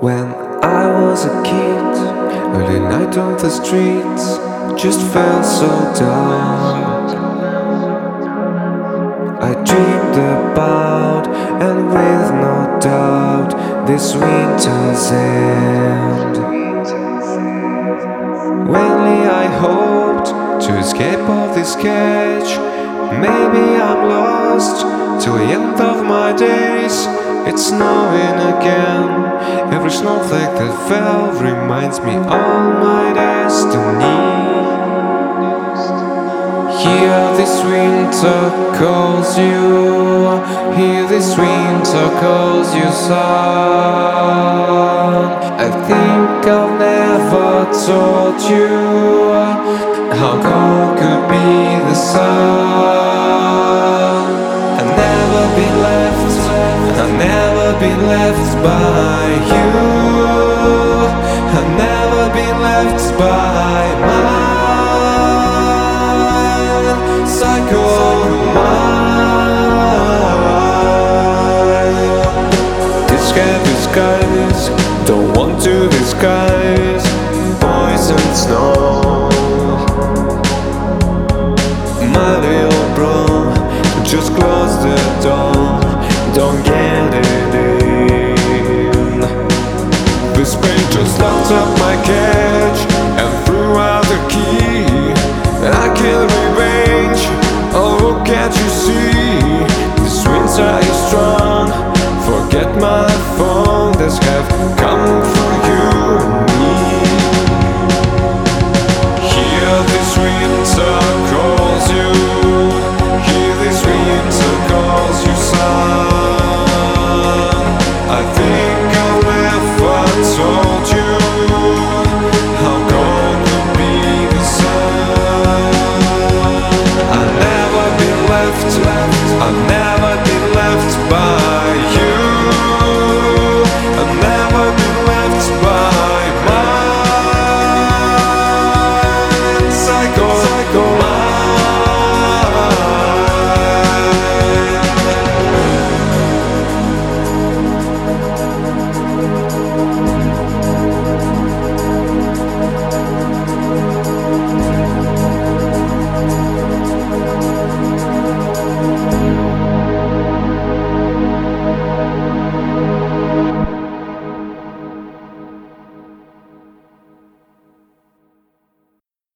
When I was a kid, early night on the streets just felt so down. I dreamed about, and with no doubt, this winter's end. Vainly I hoped to escape all this cage. Maybe I'm lost till the end of my days. It's snowing again. Every snowflake that fell reminds me of my destiny. Here this winter calls you. Here this winter calls you, son. I think I've never told you how cold could be been left by you. I've never been left by mine. Cycle mine. This heavy skies don't want to disguise poison snow. My little bro, just close the door. Don't get it in. This pain just locked up my cage and threw out the key. I kill revenge. Oh, can't you see?